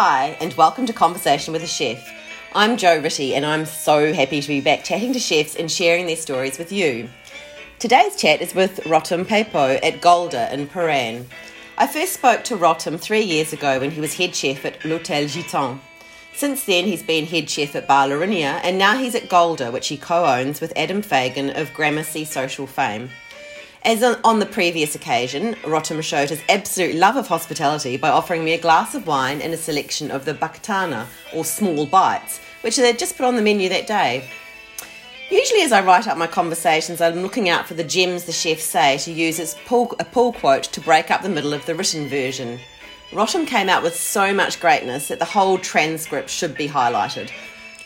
Hi, and welcome to Conversation with a Chef. I'm Jo Ritty, and I'm so happy to be back chatting to chefs and sharing their stories with you. Today's chat is with Rotem Papo at Golda in Prahran. I first spoke to Rotem three years ago when he was head chef at L'Hôtel Gitan. Since then, he's been head chef at Bar Lourinhã, and now he's at Golda, which he co owns with Adam Fagan of Gramercy Social Fame. As on the previous occasion, Rotem showed his absolute love of hospitality by offering me a glass of wine and a selection of the baktana, or small bites, which they'd just put on the menu that day. Usually, as I write up my conversations, I'm looking out for the gems the chefs say to use as pull, a pull quote to break up the middle of the written version. Rotem came out with so much greatness that the whole transcript should be highlighted.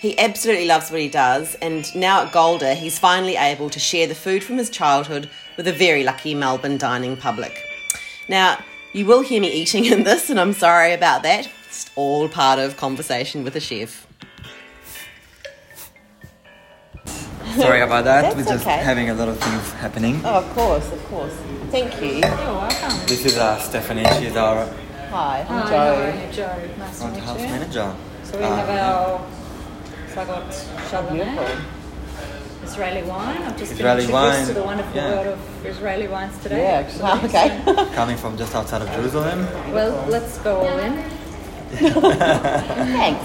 He absolutely loves what he does, and now at Golda, he's finally able to share the food from his childhood with a very lucky Melbourne dining public. Now, you will hear me eating in this, and I'm sorry about that. It's all part of conversation with a chef. Sorry about that. That's We're just okay. having a lot of things happening. Oh, of course, of course. Thank you. You're welcome. This is uh, Stephanie. She's our Hi, I'm Hi, Joe. how are you, Joe? Nice to meet house you. manager. So we Uh, have our Sagot Chardonnay, Beautiful. Israeli wine. I've just Israeli been introduced wine, to the wonderful yeah. world of Israeli wines today. Yeah, actually. wow, okay. So- coming from just outside of Jerusalem. well, let's go all in. Thanks.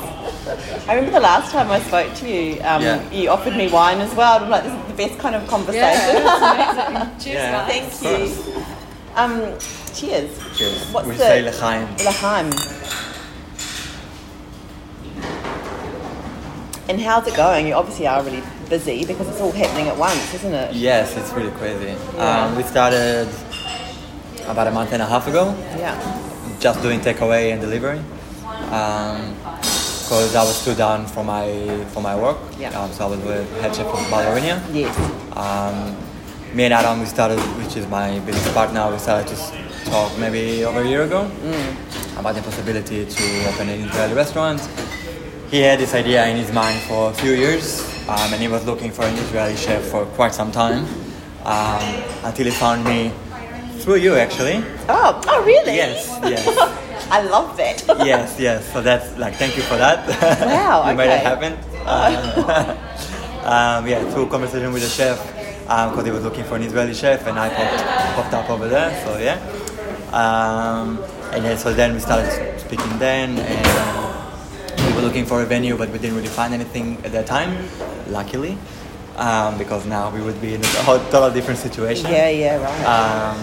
I remember the last time I spoke to you, um, Yeah. you offered me wine as well. I'm like, this is the best kind of conversation. Yeah, amazing. Cheers, Yeah. guys. Thank you. Um, cheers. Cheers. What's we the say l'chaim. L'chaim. And how's it going? You obviously are really busy because it's all happening at once, isn't it? Yes, it's really crazy. Um, we started about a month and a half ago, Yeah. just doing takeaway and delivery. Because I was too down for my for my work. Yeah. Um, so I was with head chef of Bar Lourinhã. Yes. Um, me and Adam, we started, which is my business partner, we started to talk maybe over a year ago about the possibility to open an Israeli restaurant. He had this idea in his mind for a few years, um, and he was looking for an Israeli chef for quite some time, um, until he found me through you, actually. Oh, oh really? Yes, yes. I love that. yes, yes. So that's like, thank you for that. Wow, you made it okay. happen. Uh, um, yeah, through conversation with the chef, because he was looking for an Israeli chef, and I popped, popped up over there. So yeah, um, and yeah, so then we started speaking then, and looking for a venue, but we didn't really find anything at that time. Luckily. Um, because now we would be in a whole total different situation. yeah, yeah, right. Um,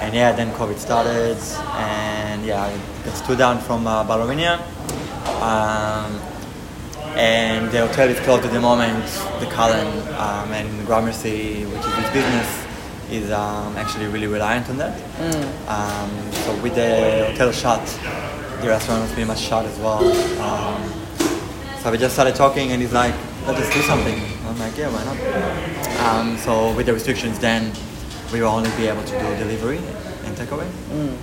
and yeah, then COVID started, and yeah, I got stood down from uh, Bar Lourinhã. Um, and the hotel is closed at the moment. The Cullen um, and Gramercy, which is his business, is um, actually really reliant on that. Um, so with the hotel shut, the restaurant was pretty much shut as well. Um, so we just started talking, and he's like, "Let's just do something." I'm like, "Yeah, why not?" Um, so with the restrictions, then we will only be able to do delivery and takeaway.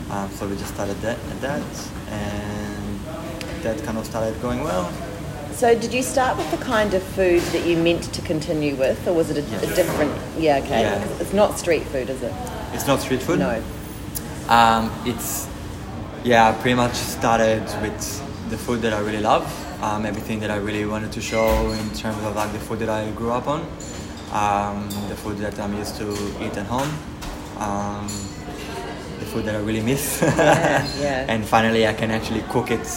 Um, so we just started that and that, and that kind of started going well. So, did you start with the kind of food that you meant to continue with, or was it a, Yes. a different? Yeah, okay. Yeah. It's not street food, is it? It's not street food. No. Um, it's yeah, I pretty much started with the food that I really love, um, everything that I really wanted to show in terms of like the food that I grew up on, um, the food that I'm used to eat at home, um, the food that I really miss, Yeah, yeah. and finally I can actually cook it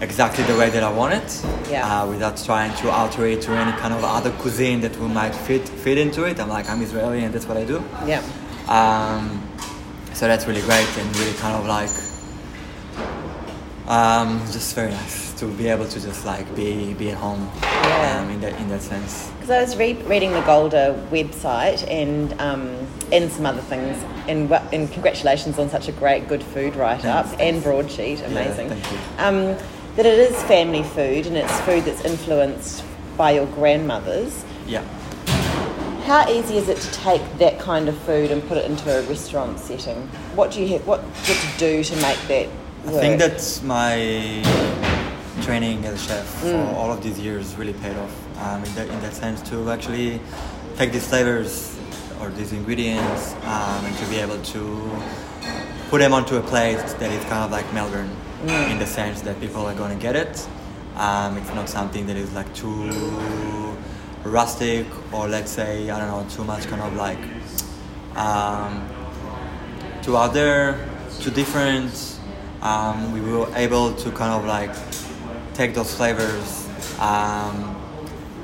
exactly the way that I want it, Yeah. uh, without trying to alter it to any kind of other cuisine that will might fit fit into it. I'm like I'm Israeli and that's what I do. Yeah. Um, so that's really great and really kind of like um, just very nice to be able to just like be be at home Yeah. um, in that in that sense. Because I was re- reading the Golda website and um, and some other things, and, and congratulations on such a great, good food write up and broadsheet, amazing. Yeah, thank you. Um, that it is family food and it's food that's influenced by your grandmothers. Yeah. How easy is it to take that kind of food and put it into a restaurant setting? What do you have? What do you have to do to make that I think that's my training as a chef Mm. for all of these years really paid off um, in, that, in that sense to actually take these flavors or these ingredients um, and to be able to put them onto a plate that is kind of like Melbourne in the sense that people are gonna get it. Um, it's not something that is like too rustic or let's say I don't know too much kind of like um, too other, too different. Um, we were able to kind of like take those flavors um,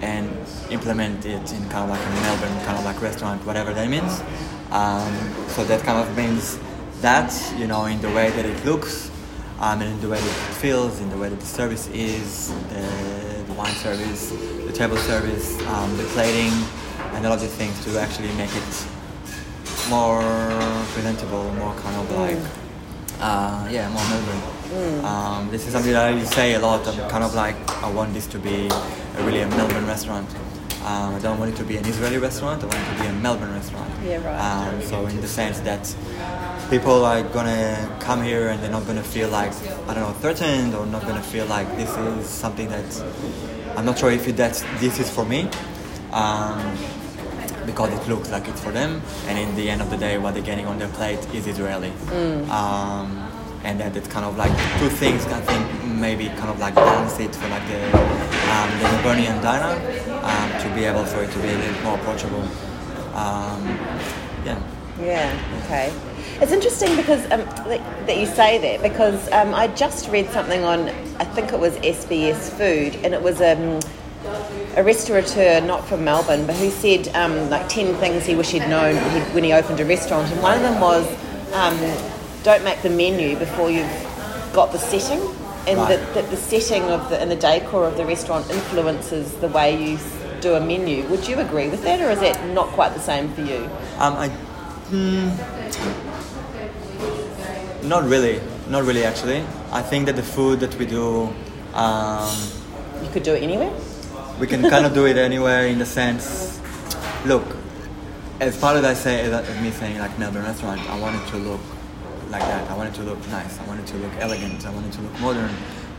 and implement it in kind of like a Melbourne kind of like restaurant, whatever that means. Um, so that kind of means that you know in the way that it looks, um, and in the way that it feels, in the way that the service is, the, the wine service, the table service, um, the plating, and all of these things to actually make it more presentable, more kind of like, uh, yeah, more Melbourne. Um, this is something that I say a lot. I'm kind of like, I want this to be a really a Melbourne restaurant. Um, I don't want it to be an Israeli restaurant. I want it to be a Melbourne restaurant. Yeah, right. Um, so in the sense that people are gonna come here and they're not gonna feel like I don't know threatened or not gonna feel like this is something that I'm not sure if it, that's this is for me. Um, because it looks like it's for them, and in the end of the day, what they're getting on their plate is Israeli. Um, and that it's kind of like two things I think maybe kind of like balance it for like the um, the Melbourneian diner um, to be able for it to be a little more approachable. Um, yeah. Yeah, okay. It's interesting because um, that, you say that because um, I just read something on, I think it was SBS Food, and it was um, a restaurateur, not from Melbourne, but who said um, like 10 things he wish he'd known when he, when he opened a restaurant. And one of them was um, don't make the menu before you've got the setting. And Right. that, that the setting of the and the decor of the restaurant influences the way you do a menu. Would you agree with that, or is that not quite the same for you? Um, I, hmm, not really, not really actually. I think that the food that we do, um, You could do it anywhere. we can kind of do it anywhere in the sense. Look, as part of that say of me saying like Melbourne restaurant, I wanted to look like that. I wanted to look nice. I wanted to look elegant. I wanted to look modern.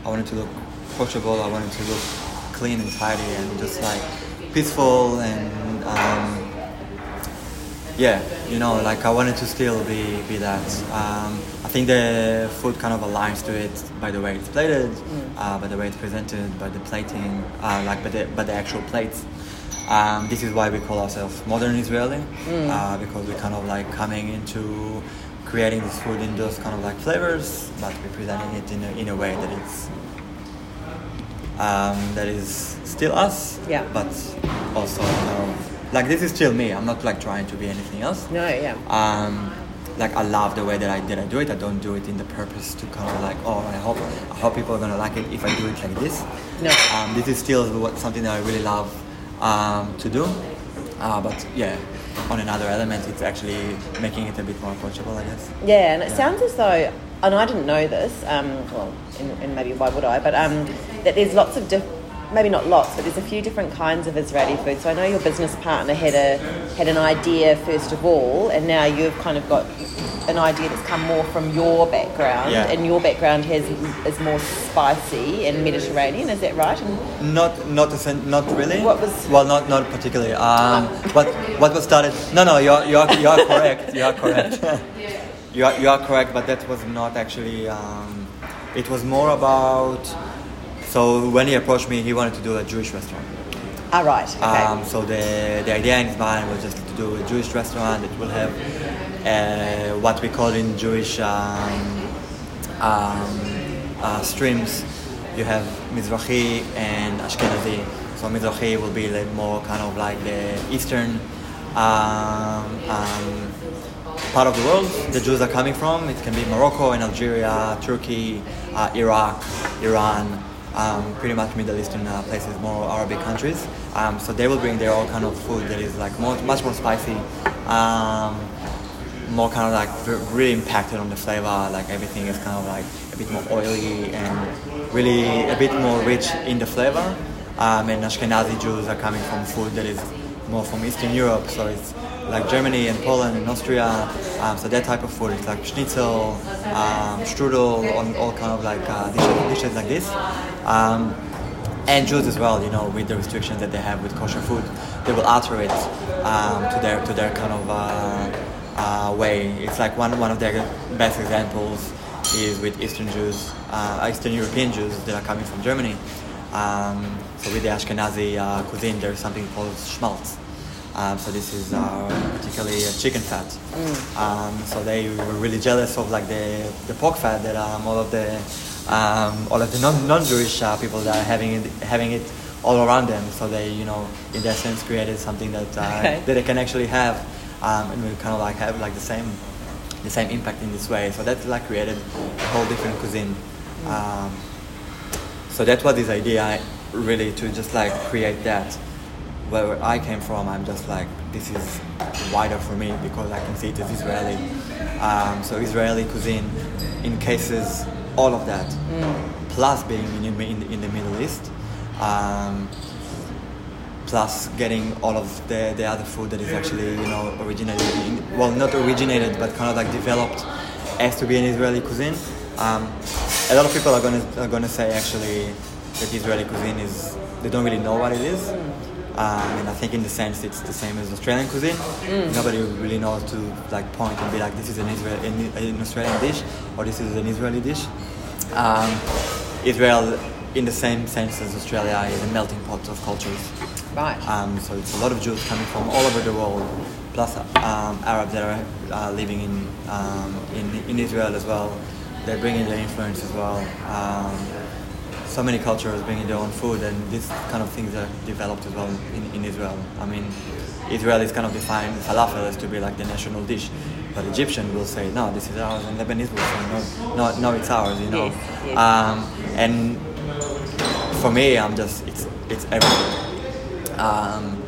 I wanted to look approachable. I wanted to look clean and tidy and just like peaceful and um, yeah, you know, like I wanted to still be be that. Um, I think the food kind of aligns to it by the way it's plated, uh, by the way it's presented, by the plating, uh, like by the by the actual plates. Um, this is why we call ourselves modern Israeli, uh, because we're kind of like coming into creating this food in those kind of like flavors, but we're presenting it in a, in a way that it's um, that is still us, Yeah. but also like this is still me. I'm not like trying to be anything else. No, yeah. Um, like I love the way that I that I do it. I don't do it in the purpose to kind of like oh I hope I hope people are gonna like it if I do it like this. No. Um, this is still what, something that I really love um, to do. Uh, but yeah, on another element, it's actually making it a bit more approachable, I guess. Yeah, and it Yeah. sounds as though, and I didn't know this, um, well, and, and maybe why would I, but um, that there's lots of diff- maybe not lots, but there's a few different kinds of Israeli food. So I know your business partner had a had an idea first of all, and now you've kind of got an idea that's come more from your background, Yeah. and your background has is more spicy and Mediterranean. Is that right? And Not, not, essen- not really. What was- Well, not, not particularly. Um, what, what was started? No, no, you're, you're, you're correct. You are correct. you are, you are correct, but that was not actually. Um, it was more about. So when he approached me, he wanted to do a Jewish restaurant. ah, right. Okay. Um, so the, the idea in his mind was just to do a Jewish restaurant that will have uh, what we call in Jewish um, um, uh, streams. You have Mizrahi and Ashkenazi. So Mizrahi will be like more kind of like the Eastern um, um, part of the world the Jews are coming from. It can be Morocco and Algeria, Turkey, uh, Iraq, Iran, um, pretty much Middle Eastern uh, places, more Arabic countries. Um, so they will bring their own kind of food that is like more, much more spicy, um, more kind of like really impacted on the flavor. Like everything is kind of like a bit more oily and really a bit more rich in the flavor. Um, and Ashkenazi Jews are coming from food that is more from Eastern Europe, so it's like Germany and Poland and Austria. Um, so that type of food, it's like schnitzel, um, strudel, all, all kind of like uh, dishes, dishes like this. Um, and Jews as well, you know, with the restrictions that they have with kosher food, they will alter it um, to their to their kind of uh, uh, way. It's like one one of their best examples is with Eastern Jews, uh, Eastern European Jews that are coming from Germany. Um, so with the Ashkenazi uh, cuisine, there's something called schmaltz. Um, so this is uh, particularly uh, chicken fat. Um, so they were really jealous of like the, the pork fat that um, all of the um, all of the non non-Jewish uh, people that are having it, having it all around them. So they you know in that sense created something that uh, Okay. that they can actually have, um, and we kind of like have like the same the same impact in this way. So that like created a whole different cuisine. Um, so that was this idea really to just like create that where I came from I'm just like this is wider for me because I can see it as Israeli. Um, so Israeli cuisine encases all of that. Plus being in, in, in the Middle East um, plus getting all of the, the other food that is actually you know originated in, well not originated but kind of like developed as to be an Israeli cuisine. Um, a lot of people are gonna are gonna say actually that Israeli cuisine is they don't really know what it is um, and I think in the sense it's the same as Australian cuisine nobody really knows to like point and be like this is an Israel an, an Australian dish or this is an Israeli dish um, Israel in the same sense as Australia is a melting pot of cultures Right. um, so it's a lot of Jews coming from all over the world, plus um, Arabs that are uh, living in, um, in in Israel as well. They're bringing their influence as well. So many cultures bringing their own food, and these kind of things are developed as well in, in Israel. I mean, Israel is kind of defined falafel as to be like the national dish, but Egyptian will say no, this is ours, and Lebanese will say no, no, no, it's ours. You know, Yes, yes. Um, and for me, I'm just it's it's everything. Um,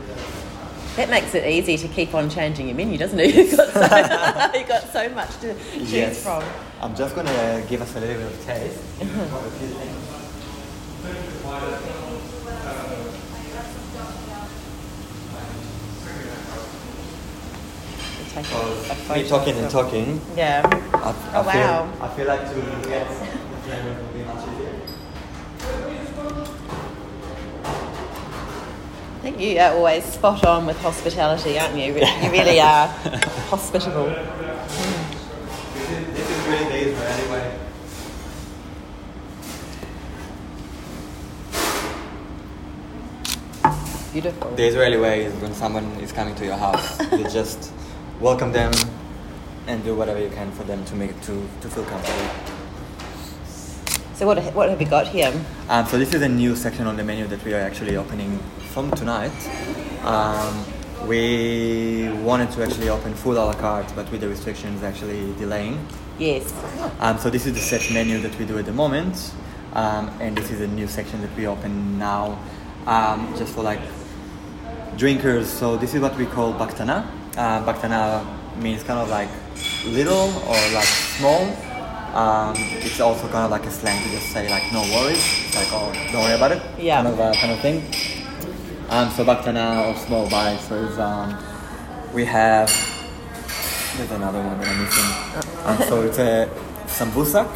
That makes it easy to keep on changing your menu, doesn't it? You've got so, you've got so much to choose yes. from. I'm just gonna give us a little bit of taste. We'll take a- a Because me talking and talking, Yeah. I, I Oh, feel, wow. I feel like to get the flavor will be much easier. I think you are always spot on with hospitality, aren't you? You really are hospitable. This is, this is really the Israeli way. Beautiful. The Israeli way is when someone is coming to your house, you just welcome them and do whatever you can for them to make to, to feel comfortable. So what what have we got here? Um, so this is a new section on the menu that we are actually opening from tonight. Um, we wanted to actually open full a la carte, but with the restrictions actually delaying. Yes. Um, so this is the set menu that we do at the moment, um, and this is a new section that we open now, um, just for like drinkers. So this is what we call baktana. Uh, baktana means kind of like little or like small. Um, it's also kind of like a slang to just say like no worries. It's like oh don't worry about it. Yeah. Kind of uh, kind of thing. Um, so baktana or small it's, um, we have there's another one that I'm missing. Um, so it's a sambusak.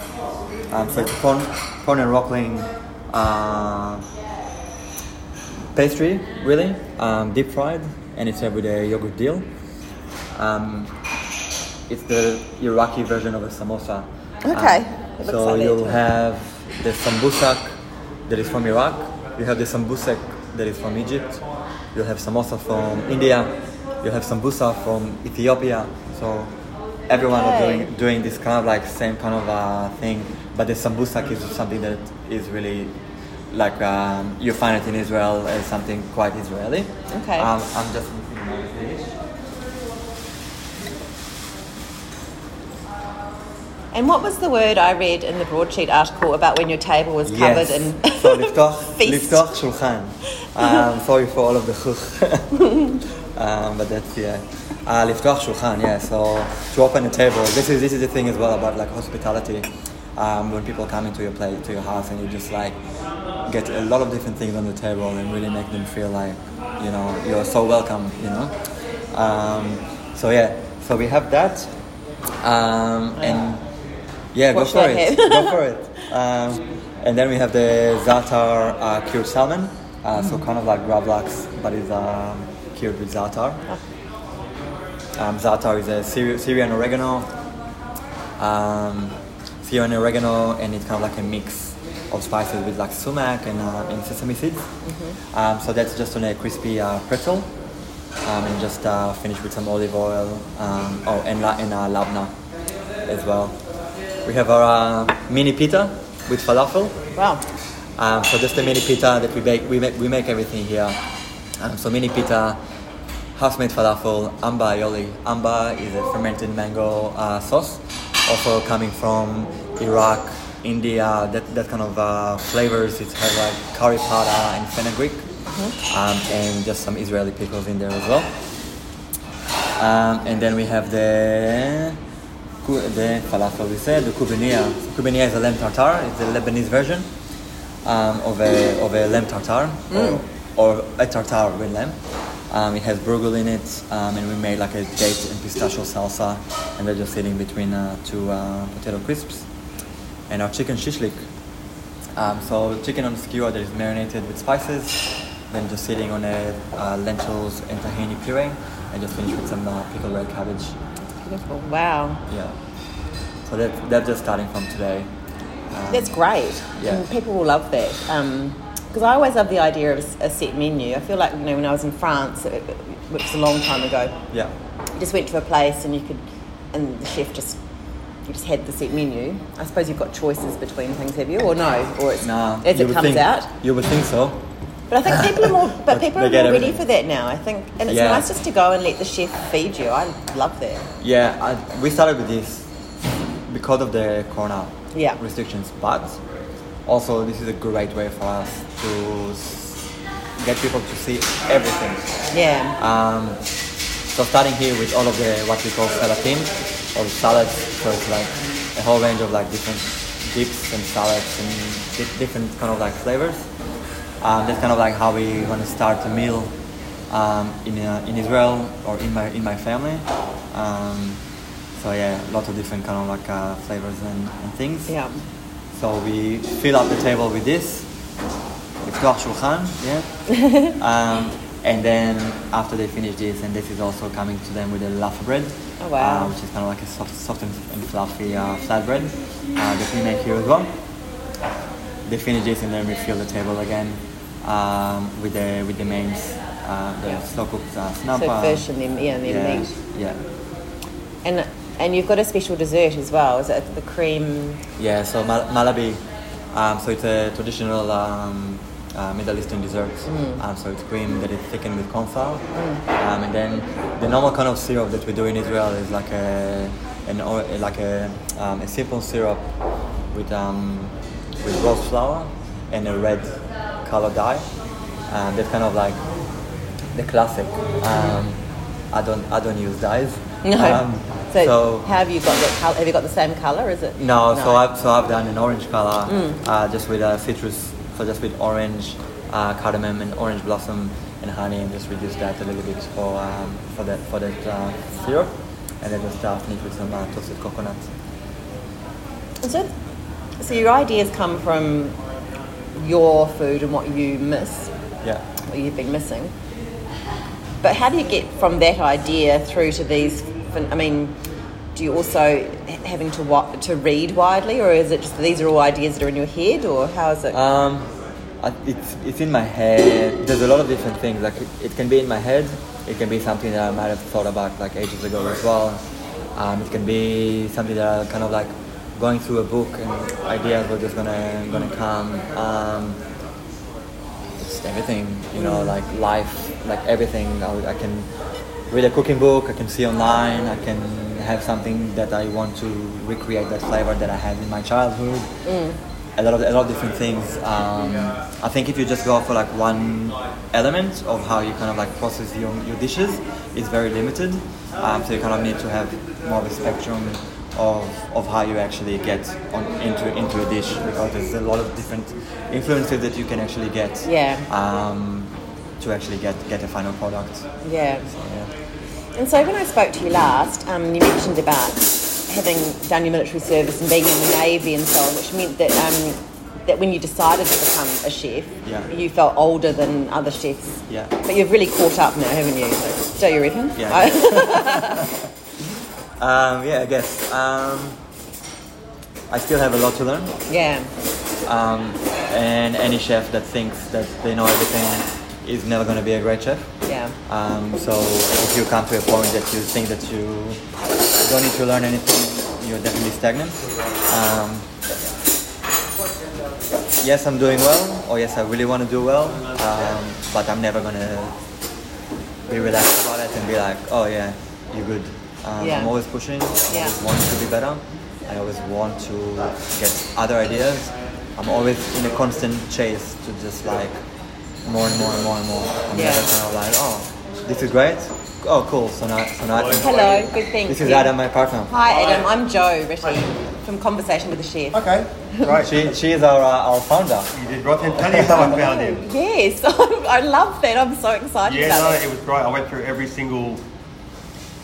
Um, so it's corn, corn and rockling uh, pastry, really, um, deep fried, and it's a yogurt deal. Um, it's the Iraqi version of a samosa. Okay. Um, so like you'll have the sambusak that is from Iraq. You have the sambusak that is from Egypt. You'll have samosa from India. You'll have sambusa from Ethiopia. So everyone is doing doing this kind of like same kind of uh, thing. But the sambusak is something that is really like um, you find it in Israel as something quite Israeli. Okay. Um, I'm just my. And what was the word I read in the broadsheet article about when your table was covered yes. in so liftoch, feast? Liftoch shulchan. Um, sorry for all of the chuch. um, but that's yeah. Uh, liftoch shulchan, yeah. So to open a table. This is this is the thing as well about like hospitality. Um, when people come into your place, to your house, and you just like get a lot of different things on the table and really make them feel like you know you're so welcome. You know. Um, so yeah. So we have that. Um, and yeah, go for it. go for it. Um, and then we have the zatar uh, cured salmon, uh, Mm. so kind of like gravlax, but it's um, cured with zatar Um, za'atar is a Syri- Syrian oregano. Um, Syrian oregano, and it's kind of like a mix of spices with like sumac and, uh, and sesame seeds. Um, so that's just on a crispy uh, pretzel, um, and just uh, finish with some olive oil. Um, oh, and la- and uh, labna as well. We have our uh, mini pita with falafel. Wow. Um, so just a mini pita that we make, we make, we make everything here. Um, so mini pita, house-made falafel, amba aioli. Amba is a fermented mango uh, sauce, also coming from Iraq, India, that, that kind of uh, flavors. It has like curry powder and fenugreek, um, and just some Israeli pickles in there as well. Um, and then we have the the falafel we said, the kubenia. So is a lamb tartare. It's the Lebanese version um, of a of a lamb tartare or, or a tartare with lamb. Um, it has burgul in it, um, and we made like a date and pistachio salsa, and they're just sitting between uh, two uh, potato crisps. And our chicken shishlik. Um, so chicken on skewer that is marinated with spices, then just sitting on a uh, lentils and tahini puree, and just finish with some uh, pickled red cabbage. Beautiful. Wow. Yeah. So that, that's just starting from today. Um, That's great. Yeah. And people will love that. Because I always love the idea of a set menu. I feel like, you know, when I was in France, it- it- which was a long time ago, yeah. you just went to a place and you could, and the chef just, just had the set menu. I suppose you've got choices between things, have you? Or no? Or it's Nah, as it comes think, out? You would think so. But I think people are more, but But people are more ready everything. for that now. I think, and it's Yeah. nice just to go and let the chef feed you. I love that. Yeah, I, we started with this because of the corona Yeah. restrictions, but also this is a great way for us to get people to see everything. Yeah. Um, so starting here with all of the what we call salatim or salads, so it's like a whole range of like different dips and salads and di- different kind of like flavors. Um, that's kind of like how we want to start a meal um, in uh, in Israel or in my in my family. Um, so yeah, lots of different kind of like uh, flavors and, and things. Yeah. So we fill up the table with this. לפתוח שולחן, yeah. um, and then after they finish this, and this is also coming to them with a laffa bread, Oh, wow. uh, which is kind of like a soft, soft and, and fluffy uh, flatbread uh, that we make here as well. They finish this, and then we fill the table again um, with the with the mains, uh, the Yeah. slow cooked uh, So snapper. fish and then, yeah, and then yeah, meat. yeah. And and you've got a special dessert as well. Is it the cream? Yeah, so mal- malabi, um, so it's a traditional um, uh, Middle Eastern dessert. Um, so it's cream that is thickened with corn flour, um, and then the normal kind of syrup that we do in Israel is like a an or, like a, um, a simple syrup with um, with rose flour and a red color dye. Um, that's kind of like the classic. Um, I don't I don't use dyes. No. Um, so, so have you got color? Have you got the same color? Is it? no, so I've so I've done an orange color, Mm. uh, just with a citrus, so just with orange, uh, cardamom and orange blossom and honey, and just reduce that a little bit for um, for that for that uh, syrup, and then just uh, finish with some uh, toasted coconut. So, so your ideas come from your food and what you miss, Yeah. what you've been missing. But how do you get from that idea through to these? I mean, do you also having to wa- to read widely, or is it just these are all ideas that are in your head, or how is it? Um, I- it's it's in my head. There's a lot of different things. Like it, it can be in my head. It can be something that I might have thought about like ages ago as well. Um, it can be something that I kind of like going through a book and ideas were just gonna gonna come. Um, it's everything, you know, like life, like everything. I, I can read a cooking book. I can see online. I can have something that I want to recreate that flavor that I had in my childhood a lot of a lot of different things. Um, I think if you just go for like one element of how you kind of like process your, your dishes, it's very limited. Um, so you kind of need to have more of a spectrum of, of how you actually get on, into into a dish because there's a lot of different influences that you can actually get. Yeah. Um, to actually get get a final product. yeah. So, yeah. And so when I spoke to you last, um, you mentioned about having done your military service and being in the navy and so on, which meant that um, that when you decided to become a chef, Yeah. you felt older than other chefs. Yeah. But you've really caught up now, haven't you? Don't you reckon? Yeah. Um, yeah, I guess. Um, I still have a lot to learn. yeah. Um, and any chef that thinks that they know everything is never going to be a great chef. Yeah. Um, so if you come to a point that you think that you don't need to learn anything, you're definitely stagnant. Um, yes, I'm doing well, or yes, I really want to do well, um, but I'm never gonna be relaxed about it and be like, oh yeah, you're good. Um, Yeah. I'm always pushing, I'm Yeah. always wanting to be better. I always want to get other ideas. I'm always in a constant chase to just like more and more and more and more. I'm Yeah. never kind of like, oh, this is great. Oh, cool. So now, so now I Hello, good thank this is Adam, my partner. Hi Adam, I'm Joe Ritty from Conversation with the Chef. Okay, right. She, she is our, uh, our founder. You did right. And tell you how I found him. Yes, I love that. I'm so excited Yeah, no, about it was great. I went through every single,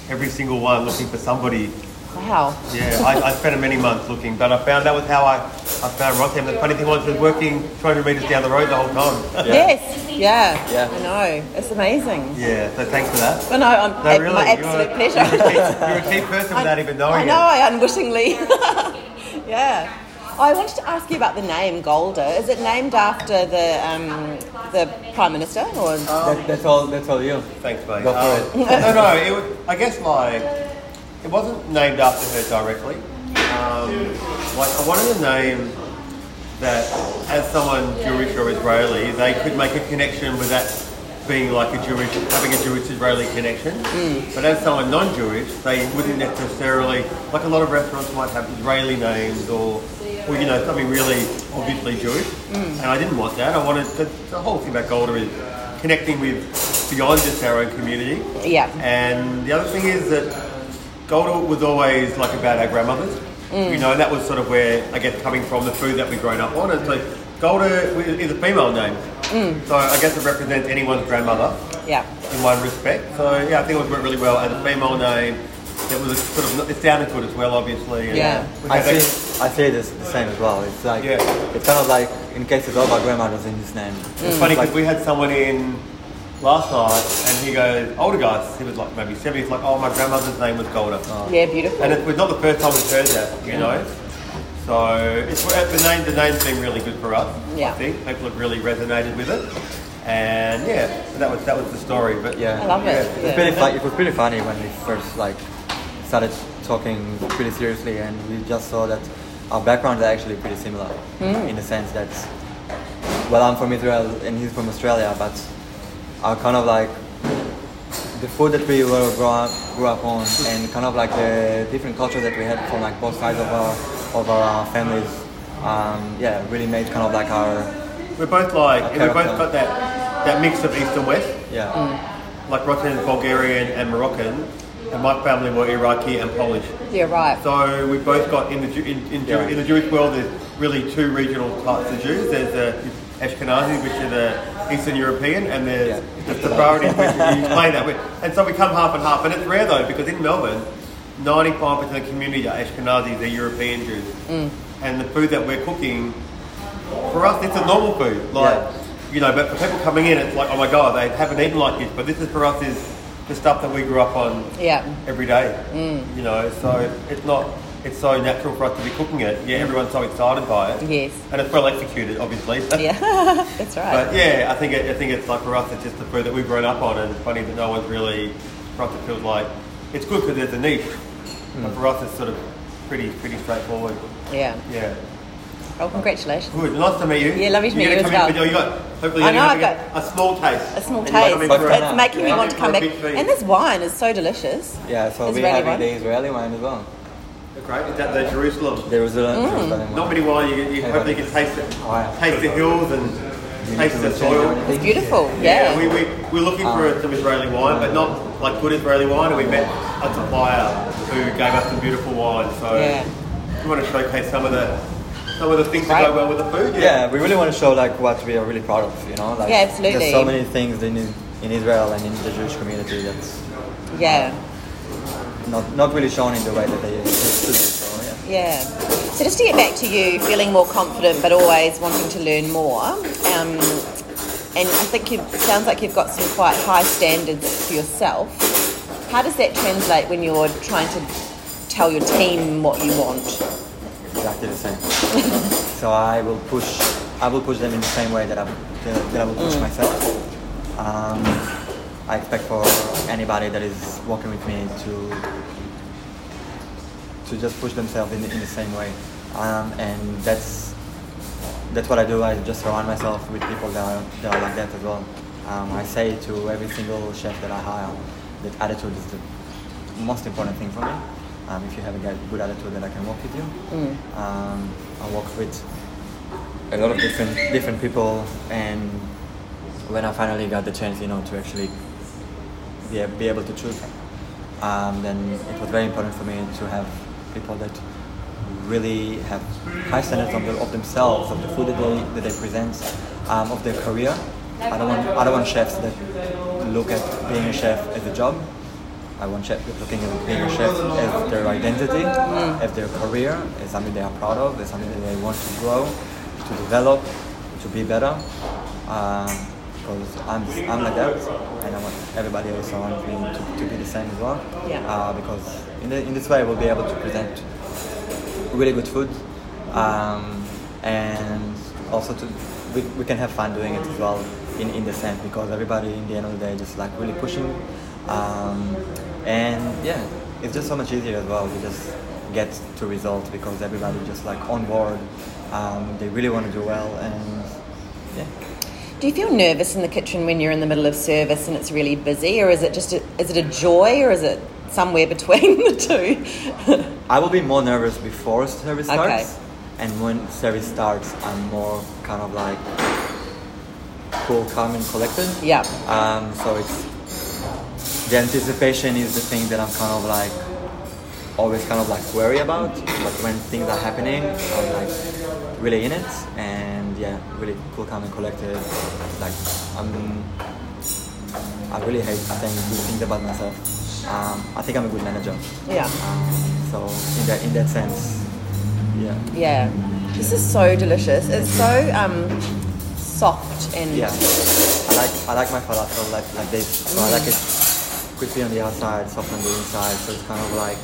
every single one looking for somebody. It. Wow. Yeah, I, I spent many months looking, but I found that was how I, I found Rotem. The funny thing was, he was working 200 metres down the road the whole time. Yes, yeah. Yeah. I know. It's amazing. Yeah, so thanks for that. But no, I'm, No, at really, my you're absolute a- pleasure. You're a, key, you're a key person without even knowing it. I know, it. I unwittingly. yeah. I wanted to ask you about the name Golda. Is it named after the um, the Prime Minister or? That, that's all. That's all you. Thanks, mate. Go for Um, no, no, it was, I guess like it wasn't named after her directly. Um, like I wanted a name that, as someone Jewish or Israeli, they could make a connection with that being like a Jewish, having a Jewish-Israeli connection. But as someone non-Jewish, they wouldn't necessarily, like a lot of restaurants might have Israeli names or, or you know, something really obviously Jewish. And I didn't want that. I wanted, the, the whole thing about Golda is connecting with beyond just our own community. Yeah. And the other thing is that Golda was always like about our grandmothers. Mm. You know, and that was sort of where, I guess, coming from the food that we grown up on. And so Golda is a female name. Mm. So I guess it represents anyone's grandmother Yeah. in one respect. So yeah, I think it worked really well as a female name. It was a sort of, it sounded good as well, obviously. and Yeah. we I had that- see. I say this the same as well. It's like Yeah. it's kind of like in cases of all our grandmothers in this name. Mm. It's funny Like- because we had someone in last night and he goes, older guys, he was like maybe 70, he's like, oh, my grandmother's name was Golda. Yeah, beautiful. And it was not the first time we've heard that, you know. So it's uh, the name. The name's been really good for us. Yeah. I think people have really resonated with it, and yeah, so that was that was the story. But Yeah. I love it. Yeah. It's pretty fun. It was pretty funny when we first like started talking pretty seriously, and we just saw that our backgrounds are actually pretty similar hmm. in the sense that, well, I'm from Israel and he's from Australia, but our kind of like the food that we were grew up, grew up on, and kind of like the different culture that we had from like both sides of our of our families, um, yeah, really made kind of like our we're both like Okay, we both got that that mix of east and west. yeah. Like Rotem's Bulgarian and Moroccan, and my family were Iraqi and Polish. yeah, right. So we both got in the in, in, Yeah. in the Jewish world. There's really two regional types of Jews. There's the Ashkenazi, which are the Eastern European, and there's Yeah. the Sephardi, which you explain that with. And so we come half and half. And it's rare though, because in Melbourne, 95% of the community are Ashkenazis, they're European Jews. Mm. And the food that we're cooking, for us, it's a normal food. Like, Yeah. you know, but for people coming in, it's like, oh my god, they haven't eaten like this. But this is for us is the stuff that we grew up on Yeah. every day. Mm. You know, so it's not. It's so natural for us to be cooking it. Yeah, everyone's so excited by it. Yes. And it's well executed, obviously. Yeah. That's right. But yeah, I think it, I think it's like for us, it's just the food that we've grown up on, and it's funny that no one's really. For us, it feels like it's good because there's a niche. Hmm. But for us, it's sort of pretty pretty straightforward. yeah. Yeah. Oh, congratulations. Good. Nice to meet you. Yeah, lovely to You're meet gonna you come as in- You got hopefully I you're know, gonna I've get a small taste. A small taste. coming But for for a- now. It's making me want to come back. big feed. And this wine is so delicious. Yeah, so Israeli we're having wine? the Israeli wine as well. Great. Is that the Jerusalem? There was a Mm. Jerusalem. Not many wine. You, you Yeah. hopefully can taste it. Taste the hills and You taste the soil. It's beautiful. Yeah, Yeah. we, we, we're looking for some Israeli wine, but not like good Israeli wine. And we met a supplier who gave us some beautiful wine. So Yeah. we want to showcase some of the some of the things Right. that go well with the food. Yeah, we really want to show like what we are really proud of, you know. Like, Yeah, absolutely. There's so many things in in Israel and in the Jewish community that's Yeah. Not not really shown in the way that they should be. So yeah. Yeah. So just to get back to you, feeling more confident but always wanting to learn more. Um, and I think you it sounds like you've got some quite high standards for yourself. How does that translate when you're trying to tell your team what you want? exactly the same. so I will push, I will push them in the same way that I, that I will push myself. Um, I expect for anybody that is working with me to to just push themselves in, in the same way, um, and that's that's what I do. I just surround myself with people that are, that are like that as well. Um, I say to every single chef that I hire that attitude is the most important thing for me. Um, if you have a good- attitude, then I can work with you. Um, I work with a lot of different different people, and when I finally got the chance, you know, to actually be, a- be able to choose, um, then it was very important for me to have people that really have high standards of, the, of themselves, of the food that they, that they present, um, of their career. I don't want I don't want chefs that look at being a chef as a job. I want chefs that looking at being a chef as their identity, as their career, as something they are proud of, as something that they want to grow, to develop, to be better. Um, because I'm, I'm like that, and I want everybody else around me to, to be the same as well. Yeah. Uh, because in, the, in this way, we'll be able to present really good food, um, and also to we, we can have fun doing it as well in, in the sense because everybody in the end of the day just like really pushing, um, and yeah, it's just so much easier as well to just get to results because everybody just like on board, um, they really want to do well, and. Do you feel nervous in the kitchen when you're in the middle of service and it's really busy, or is it just a, is it a joy, or is it somewhere between the two? I will be more nervous before service Okay. starts, and when service starts, I'm more kind of like cool, calm, and collected. yeah. Um, so it's the anticipation is the thing that I'm kind of like always kind of like worry about. But when things are happening, I'm like really in it, and yeah, really cool, calm, and collected. Like I'm, I really hate saying good things about myself. Um, I think I'm a good manager. Yeah. Um, so in that in that sense, yeah, Yeah. This is so delicious. It's so um, soft and yeah. I like I like my falafel like like this. So I like it crispy on the outside, soft on the inside. So it's kind of like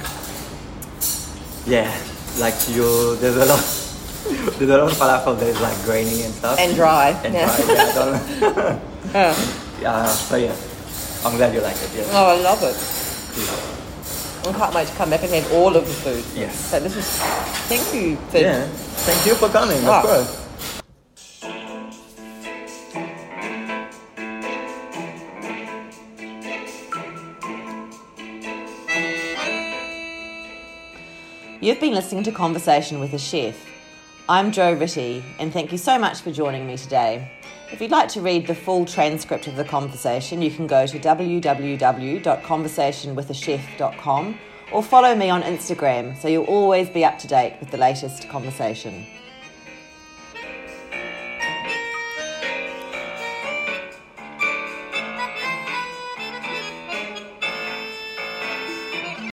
yeah, like you. There's a lot. A lot falafel that is like grainy and stuff. And dry, And yeah. dry. Yeah, Yeah. yeah. So yeah, I'm glad you like it. Yeah. Oh, I love it. I can't wait to come back and have all of the food. Yes. So this is. Thank you for. Yeah. Thank you for coming. Of ah. course. You've been listening to Conversation with a Chef. I'm Joe Ritty, and thank you so much for joining me today. If you'd like to read the full transcript of the conversation, you can go to www.conversationwithachef.com or follow me on Instagram so you'll always be up to date with the latest conversation.